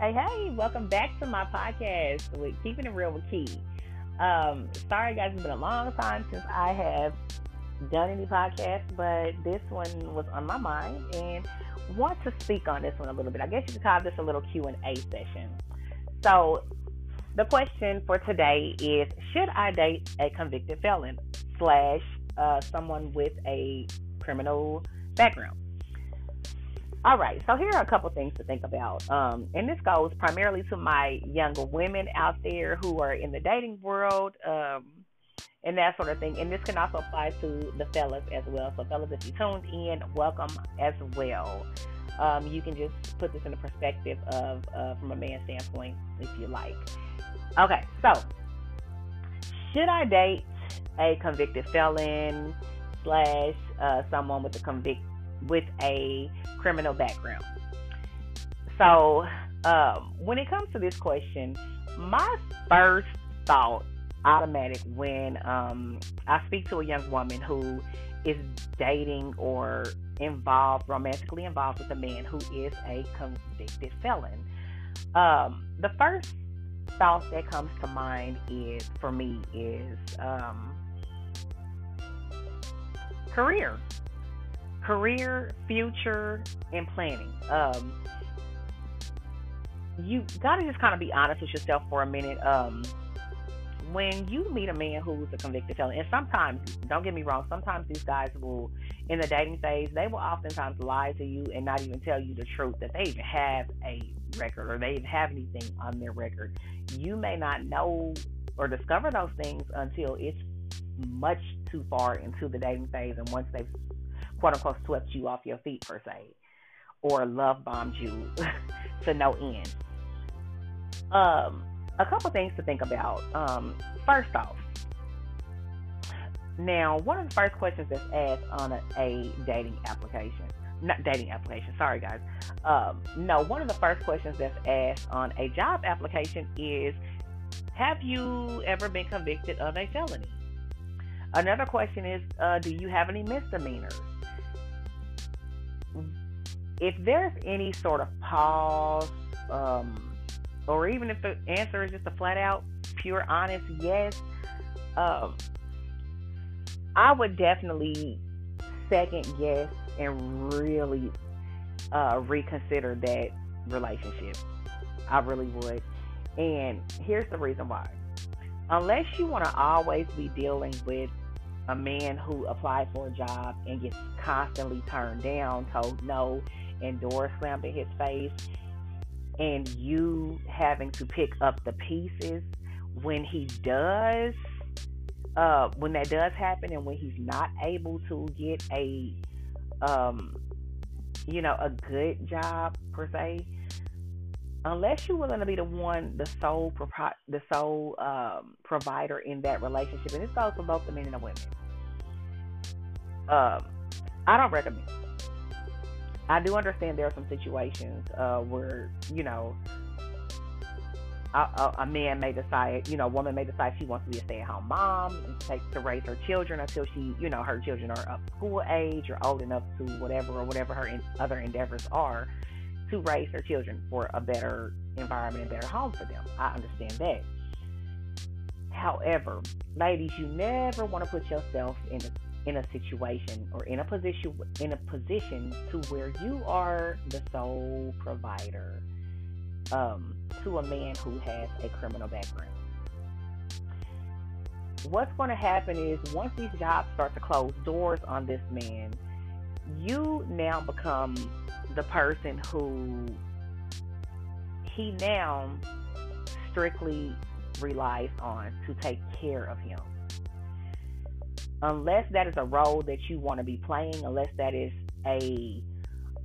Hey, hey, welcome back to my podcast with Keeping It Real with Kee. Um, sorry, guys, it's been a long time since I have done any podcasts, but this one was on my mind and want to speak on this one a little bit. I guess you could call this a little Q&A session. So, the question for today is, should I date a convicted felon slash uh, someone with a criminal background? All right, so here are a couple things to think about. Um, and this goes primarily to my younger women out there who are in the dating world um, and that sort of thing. And this can also apply to the fellas as well. So, fellas, if you tuned in, welcome as well. Um, you can just put this in the perspective of uh, from a man's standpoint if you like. Okay, so should I date a convicted felon slash uh, someone with a convict with a criminal background. So, um, when it comes to this question, my first thought, automatic, when um, I speak to a young woman who is dating or involved, romantically involved with a man who is a convicted felon, um, the first thought that comes to mind is, for me, is um, career career, future, and planning. Um, you gotta just kind of be honest with yourself for a minute. Um, when you meet a man who's a convicted felon, and sometimes, don't get me wrong, sometimes these guys will, in the dating phase, they will oftentimes lie to you and not even tell you the truth that they even have a record or they even have anything on their record. You may not know or discover those things until it's much too far into the dating phase and once they've quote unquote swept you off your feet per se, or love bombed you to no end. Um, a couple things to think about. Um, first off, now one of the first questions that's asked on a, a dating application, not dating application, sorry guys. Um, no, one of the first questions that's asked on a job application is, have you ever been convicted of a felony? Another question is, uh, do you have any misdemeanors? If there's any sort of pause, um, or even if the answer is just a flat out, pure, honest yes, um, I would definitely second guess and really uh, reconsider that relationship. I really would. And here's the reason why. Unless you want to always be dealing with a man who applies for a job and gets constantly turned down, told no, and doors slammed in his face, and you having to pick up the pieces when he does, uh, when that does happen, and when he's not able to get a, um, you know, a good job per se, unless you're willing to be the one, the sole, the sole um, provider in that relationship, and this goes for both the men and the women. Um, I don't recommend. I do understand there are some situations uh, where you know a, a, a, man may decide, you know, a woman may decide she wants to be a stay-at-home mom and take to raise her children until she, you know, her children are of school age or old enough to whatever or whatever her in, other endeavors are to raise her children for a better environment and better home for them. I understand that. However, ladies, you never want to put yourself in a in a situation or in a position in a position to where you are the sole provider um, to a man who has a criminal background. What's going to happen is once these jobs start to close doors on this man, you now become the person who he now strictly relies on to take care of him unless that is a role that you want to be playing, unless that is a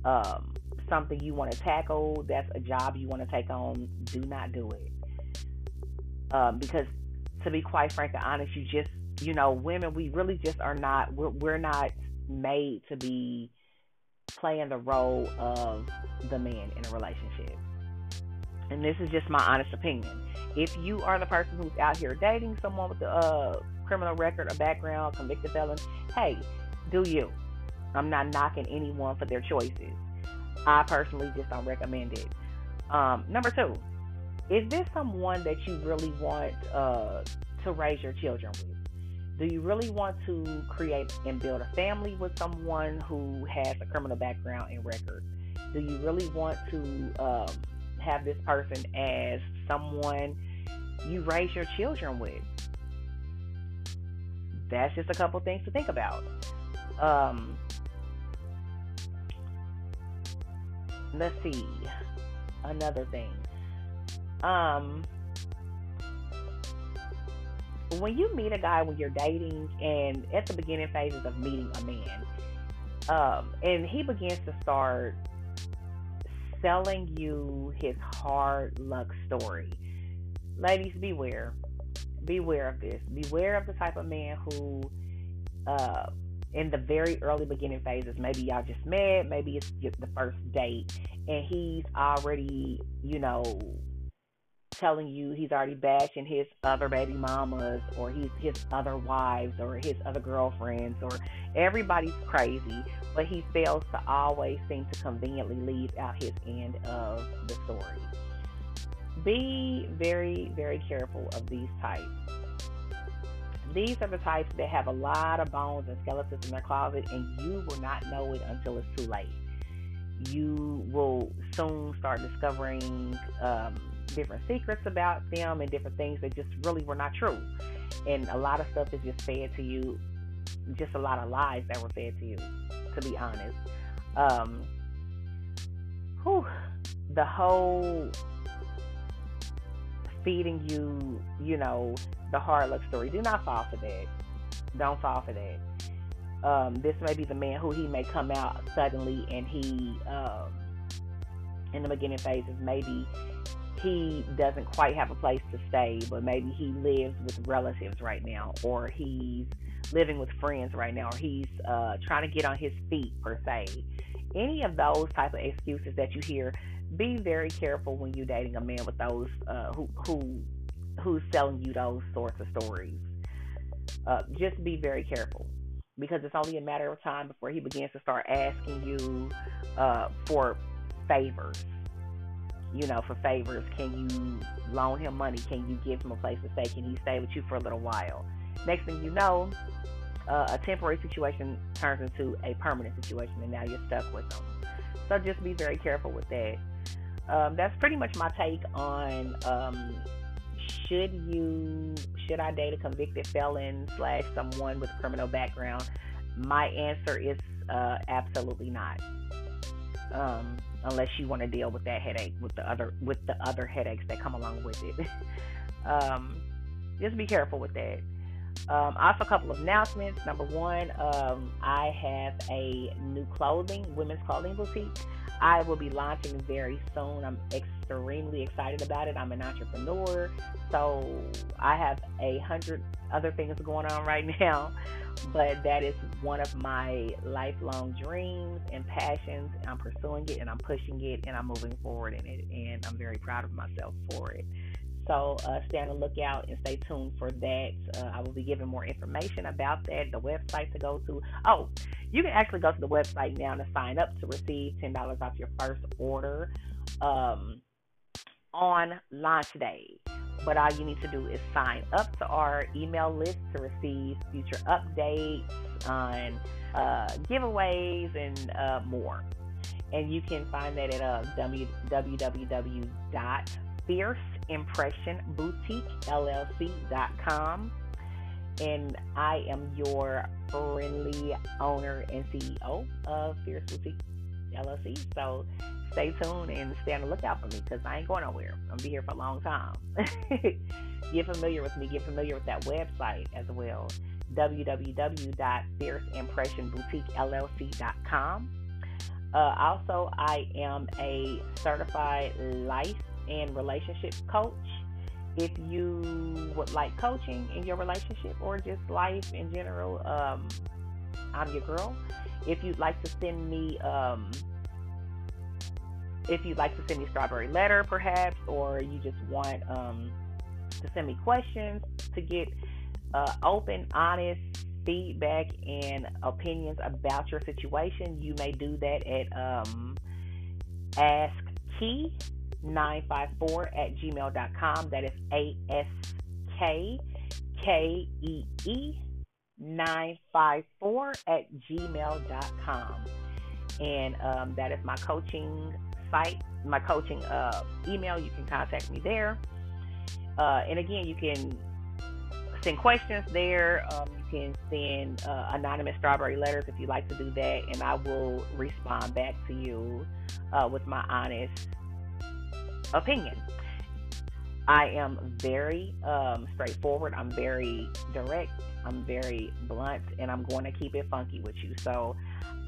um, something you want to tackle, that's a job you want to take on, do not do it. Um, because to be quite frank and honest, you just, you know, women, we really just are not, we're, we're not made to be playing the role of the man in a relationship. And this is just my honest opinion. If you are the person who's out here dating someone with the uh, criminal record or background, convicted felon, hey, do you. I'm not knocking anyone for their choices. I personally just don't recommend it. Um, number two, is this someone that you really want uh, to raise your children with? Do you really want to create and build a family with someone who has a criminal background and record? Do you really want to um, have this person as someone you raise your children with? That's just a couple things to think about. Um, let's see. Another thing. Um, when you meet a guy when you're dating and at the beginning phases of meeting a man, um, and he begins to start selling you his hard luck story, ladies, beware. Beware of this. Beware of the type of man who, uh, in the very early beginning phases, maybe y'all just met, maybe it's just the first date, and he's already, you know, telling you he's already bashing his other baby mamas or he's his other wives or his other girlfriends or everybody's crazy, but he fails to always seem to conveniently leave out his end of the story. Be very, very careful of these types. These are the types that have a lot of bones and skeletons in their closet, and you will not know it until it's too late. You will soon start discovering um, different secrets about them and different things that just really were not true. And a lot of stuff is just fed to you, just a lot of lies that were fed to you, to be honest. Um, whew, the whole feeding you, you know, the hard luck story. Do not fall for that. Don't fall for that. Um, this may be the man who he may come out suddenly and he, um, in the beginning phases, maybe he doesn't quite have a place to stay, but maybe he lives with relatives right now, or he's living with friends right now, or he's uh, trying to get on his feet per se. Any of those type of excuses that you hear, be very careful when you're dating a man with those uh, who who who's selling you those sorts of stories. Uh, just be very careful because it's only a matter of time before he begins to start asking you uh, for favors you know, for favors? Can you loan him money? Can you give him a place to stay? Can he stay with you for a little while? Next thing you know, uh, a temporary situation turns into a permanent situation, and now you're stuck with them. So just be very careful with that. Um, that's pretty much my take on um, should you should I date a convicted felon slash someone with a criminal background? My answer is uh, absolutely not. Um, unless you want to deal with that headache with the other with the other headaches that come along with it. um, just be careful with that. Um, also, a couple of announcements. Number one, um, I have a new clothing, women's clothing boutique. I will be launching very soon. I'm extremely excited about it. I'm an entrepreneur, so I have a hundred other things going on right now but that is one of my lifelong dreams and passions. I'm pursuing it and I'm pushing it and I'm moving forward in it, and I'm very proud of myself for it. So uh, stay on the lookout and stay tuned for that. Uh, I will be giving more information about that, the website to go to. Oh, you can actually go to the website now to sign up to receive $10 off your first order um, on launch day. But all you need to do is sign up to our email list to receive future updates on uh, giveaways and uh, more. And you can find that at uh, www.fierceimpressionboutiquellc.com. And I am your friendly owner and CEO of Fierce Boutique LLC. So stay tuned and stay on the lookout for me because I ain't going nowhere. I'm gonna be here for a long time. get familiar with me. Get familiar with that website as well. www.fierceimpressionboutiquellc.com. Uh, also, I am a certified life and relationship coach. If you would like coaching in your relationship or just life in general, um, I'm your girl. If you'd like to send me um, if you'd like to send me strawberry letter perhaps or you just want um, to send me questions to get uh, open honest feedback and opinions about your situation you may do that at um, ask key 954 at gmail.com. That is A S K K E E 954 at gmail.com. And um, that is my coaching site, my coaching uh, email. You can contact me there. Uh, and again, you can send questions there. Um, you can send uh, anonymous strawberry letters if you like to do that, and I will respond back to you uh, with my honest opinion. I am very um, straightforward. I'm very direct. I'm very blunt, and I'm going to keep it funky with you. So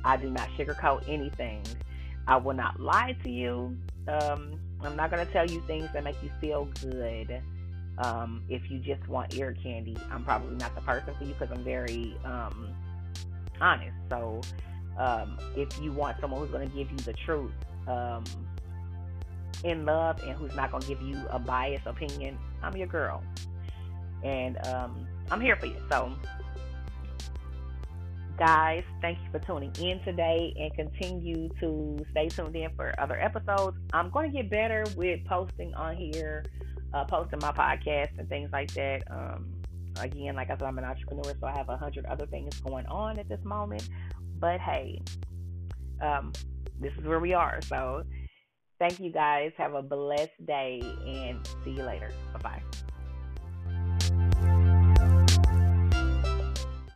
I do not sugarcoat anything. I will not lie to you. Um, I'm not going to tell you things that make you feel good. Um, if you just want ear candy, I'm probably not the person for you because I'm very um, honest. So um, if you want someone who's going to give you the truth um, in love and who's not going to give you a biased opinion, I'm your girl. And um, I'm here for you. So guys, thank you for tuning in today and continue to stay tuned in for other episodes. I'm going to get better with posting on here, uh, posting my podcast and things like that. Um, again, like I said, I'm an entrepreneur, so I have a hundred other things going on at this moment. But hey, um, this is where we are. So thank you guys. Have a blessed day and see you later. Bye bye.